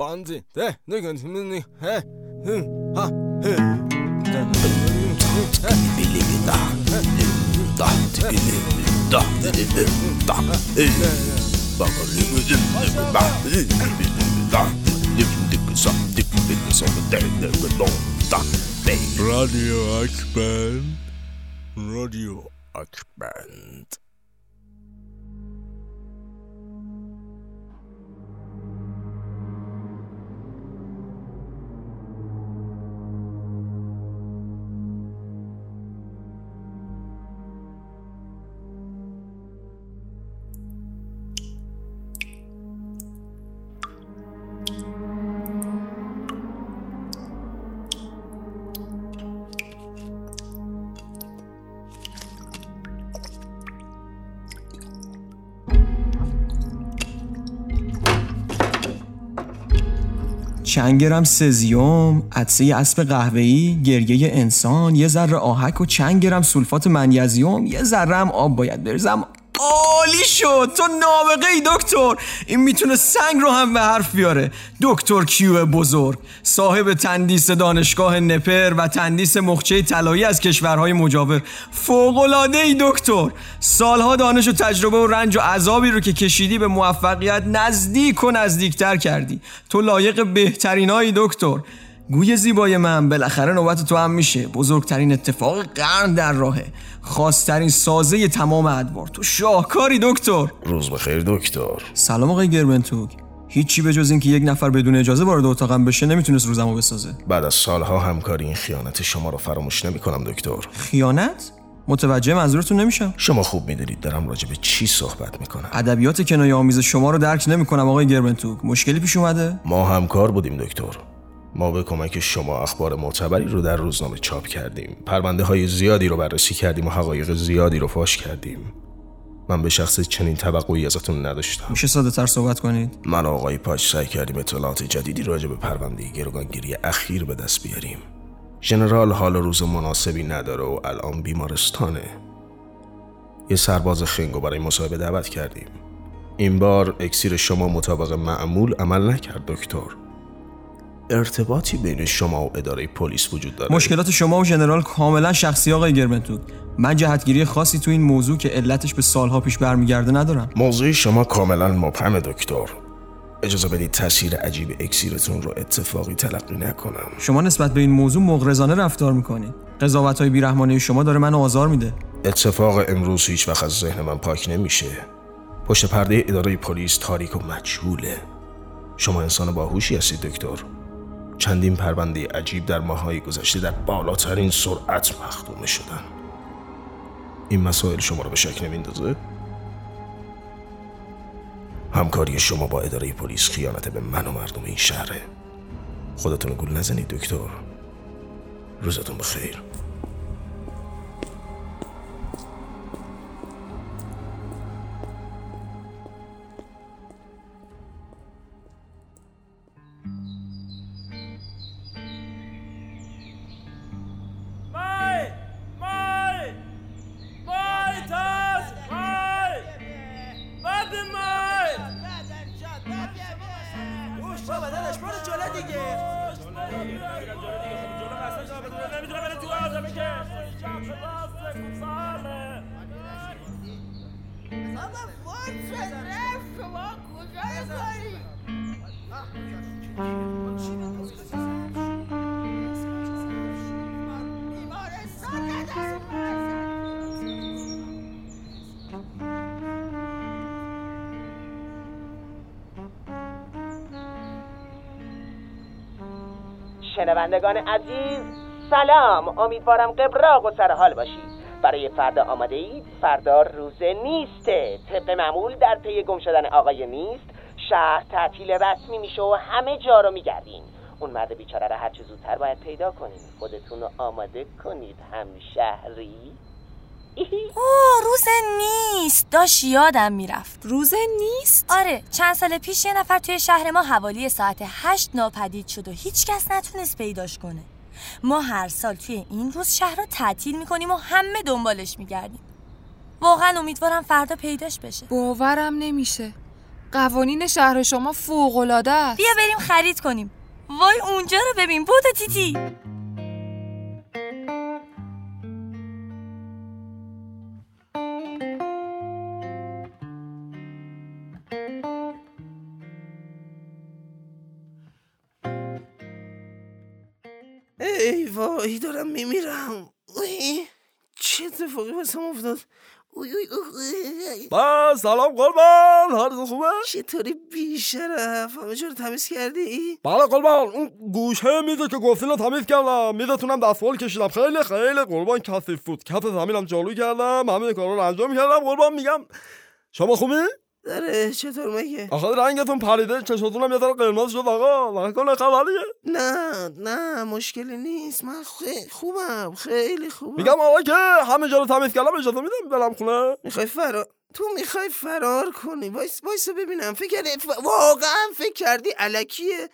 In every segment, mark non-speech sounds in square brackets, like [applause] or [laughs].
梆子，对，那个什么那，哎，嗯，啊，嗯，Radio Akband. Radio Akband. چند گرم سزیوم عطسه اسب قهوه‌ای گریه انسان یه ذره آهک و چند گرم سولفات منیزیوم یه ذره هم آب باید بریزم. عالی شد. تو نابغه ای دکتر. این می‌تونه سنگ رو هم به حرف بیاره. دکتر کیو بزرگ؟ صاحب تندیس دانشگاه نپر و تندیس مخچه طلایی از کشورهای مجاور. فوق‌العاده ای دکتر. سالها دانش و تجربه و رنج و عذابی رو که کشیدی به موفقیت نزدیک و نزدیکتر کردی. تو لایق بهترینایی دکتر. گوی زیبای من بالاخره نوبت تو هم میشه. بزرگترین اتفاق قرن در راهه. خواسترین سازه تمام ادوار. تو شاهکاری دکتر. روز بخیر دکتر. سلام آقای گربنتوک. هیچی به جز اینکه یک نفر بدون اجازه وارد اتاقم بشه نمی‌تونست روزمو بسازه. بعد از سالها همکاری این خیانت شما رو فراموش نمی کنم دکتر. خیانت؟ متوجه منظورتون نمیشم. شما خوب می‌دونید دارم راجع به چی صحبت می‌کنم. ادبیات کنایه آمیز شما رو درک نمی‌کنم آقای گربنتوک. مشکلی پیش اومده؟ ما همکار بودیم دکتر. ما به کمک شما اخبار معتبری رو در روزنامه چاپ کردیم. پرونده های زیادی رو بررسی کردیم و حقایق زیادی رو فاش کردیم. من به شخص چنین توقعی ازتون نداشتم. میشه ساده تر صحبت کنید؟ من و آقای پاچ سعی کردیم اطلاعات جدیدی راجع به پرونده گروگانگیری اخیر به دست بیاریم. ژنرال حال روز مناسبی نداره و الان بیمارستانه یه سرباز خنگو برای مصاحبه دعوت کردیم. این بار اکسیر شما مطابق معمول عمل نکرد دکتر. ارتباطی بین شما و اداره پلیس وجود داره؟ مشکلات شما و ژنرال کاملا شخصی آقای گربنتوک من جهتگیری خاصی تو این موضوع که علتش به سالها پیش برمیگرده ندارم. موضوع شما کاملا مبهم دکتر. اجازه بدید تاثیر عجیب اکسیرتون رو اتفاقی تلقی نکنم. شما نسبت به این موضوع مغرضانه رفتار می‌کنید. قضاوت های بیرحمانه شما داره منو آزار میده. اتفاق امروز هیچ وقت از ذهن من پاک نمیشه. پشت پرده اداره پلیس تاریک و مجهوله. شما انسان باهوشی هستید دکتر. چندین پرونده عجیب در ماهای گذشته در بالاترین سرعت مخدومه شدن این مسائل شما رو به شک نمیندازه؟ همکاری شما با اداره پلیس خیانت به من و مردم این شهره. خودتون گول نزنید دکتر. روزتون بخیر. شنوندگان عزیز سلام. امیدوارم قبراق و سرحال باشید. برای فردا آماده اید؟ فردا روز نیسته. طبق معمول در پی گم شدن آقای نیست شهر تعطیل رسمی میشه و همه جا رو میگردین. اون مرد بیچاره رو هرچه زودتر باید پیدا کنید خودتون رو آماده کنید همشهری [laughs] اوه روز نیست. داشت یادم می‌رفت. روز نیست؟ آره چند سال پیش یه نفر توی شهر ما حوالی ساعت هشت ناپدید شد و هیچکس نتونست پیداش کنه. ما هر سال توی این روز شهر رو تعطیل می‌کنیم و همه دنبالش میگردیم. واقعا امیدوارم فردا پیداش بشه. باورم نمیشه. قوانین شهر شما فوق العاده است. بیا بریم خرید کنیم. وای اونجا رو ببین. بود تیتی. ای وای دارم میمیرم. اوی، چه اتفاقی واسم افتاد؟ اوی اوی اوی. با سلام قربان. حالتون خوبه؟ چطوری؟ بیشرف همه جا رو تمیز کردی؟ بله قربان. اون گوشه میزه که گفتین رو تمیز کردم. میزتونم دستمال کشیدم. خیلی خیلی قربان. کثیف بود کف زمینم جارو کردم. همه کارا رو انجام کردم قربان میگم. شما خوبی؟ داره چطور مگه؟ آخه رنگتون پریده چشاتونم یه ذره قرمز شد آقا. نکنه خبریه. نه نه مشکلی نیست. من خیلی خوبم خیلی خوبم. میگم آقا که همه جا رو تمیز کردم اجازه میدم برم خونه؟ می‌خوای فرار تو می‌خوای فرار کنی. وایسا وایسا ببینم. فکر واقعا فکر کردی الکیه؟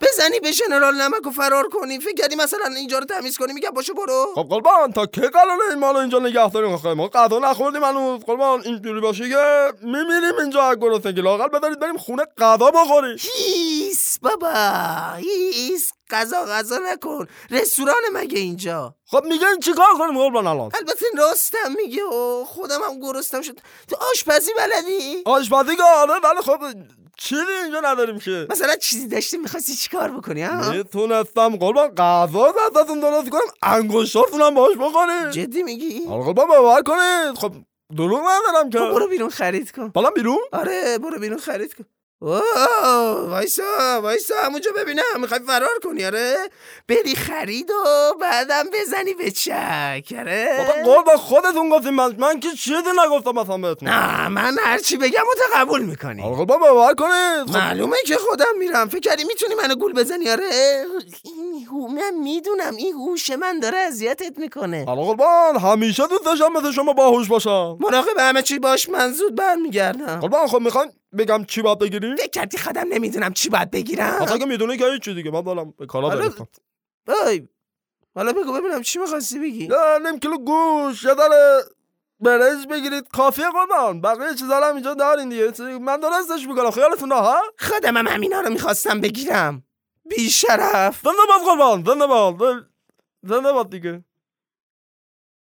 بزنی به ژنرال نمک و فرار کنی. فکر کردی مثلا اینجا رو تمیز کنی. میگم باشه برو. خب قربان تا کی قراره این مالو اینجا نگه داریم آخه ما غذا نخوردیم هنوز. قربان اینجوری باشه که میمیریم اینجا از گرسنگی. لاقل بذارید بریم خونه غذا بخوریم. هیس بابا هیس. غذا غذا نکن. رستوران مگه اینجا؟ خب میگن چیکار کنیم قربان الان؟ البته راستم میگه. و خودم هم گرسنم شد. تو آشپزی بلدی؟ آشپزی که آره ولی خب چیزی اینجا نداریم که؟ مثلا چیزی داشتی می‌خواستی چیکار بکنی ها می‌تونستم قربان. غذا دستتون درست کنم انگشتاتونم باش بخوریم جدی میگی؟ آره قربان باور کنید. خب دروغ ندارم که. خب برو بیرون خرید کن. بالا بیرون؟ آره برو بیرون خرید کن. اوه وایسا وایسا همونجا ببینم می‌خوای فرار کنی آره؟ بری خرید و بعدم بزنی به چک آره؟ بابا قربان خودتون گفتیم من من که چیزی نگفتم مثلا بهتون. نه من هرچی بگم و تو قبول می‌کنی. آره قربان باور کنید خب. معلومه که خودم میرم. فکر کردی می‌تونی منو گول بزنی آره؟ این هو من می‌دونم این هوش من داره اذیتت می‌کنه. آره قربان همیشه دوست داشتم مثل شما باهوش باشم. مراقب همه چی باش من زود برمیگردم. قربان خب می‌خوان بگم چی باید بگیری؟ فکر کردی خودم نمی‌دونم چی باید بگیرم. آخه که می‌دونی که هیچ چی دیگه. من دارم به کارا حالا- برسم حالا بگو ببینم چی می‌خواستی بگی. یه نیم کیلو گوش یه داره برنج بگیرید. کافیه قربان. بقیه چیزا هم اینجا دارین دیگه. من درستش می‌کنم خیالتون راحت؟ خودم هم همینا رو می‌خواستم بگیرم. بی شرف زنده باد قربان. زنده باد. زنده باد دیگه.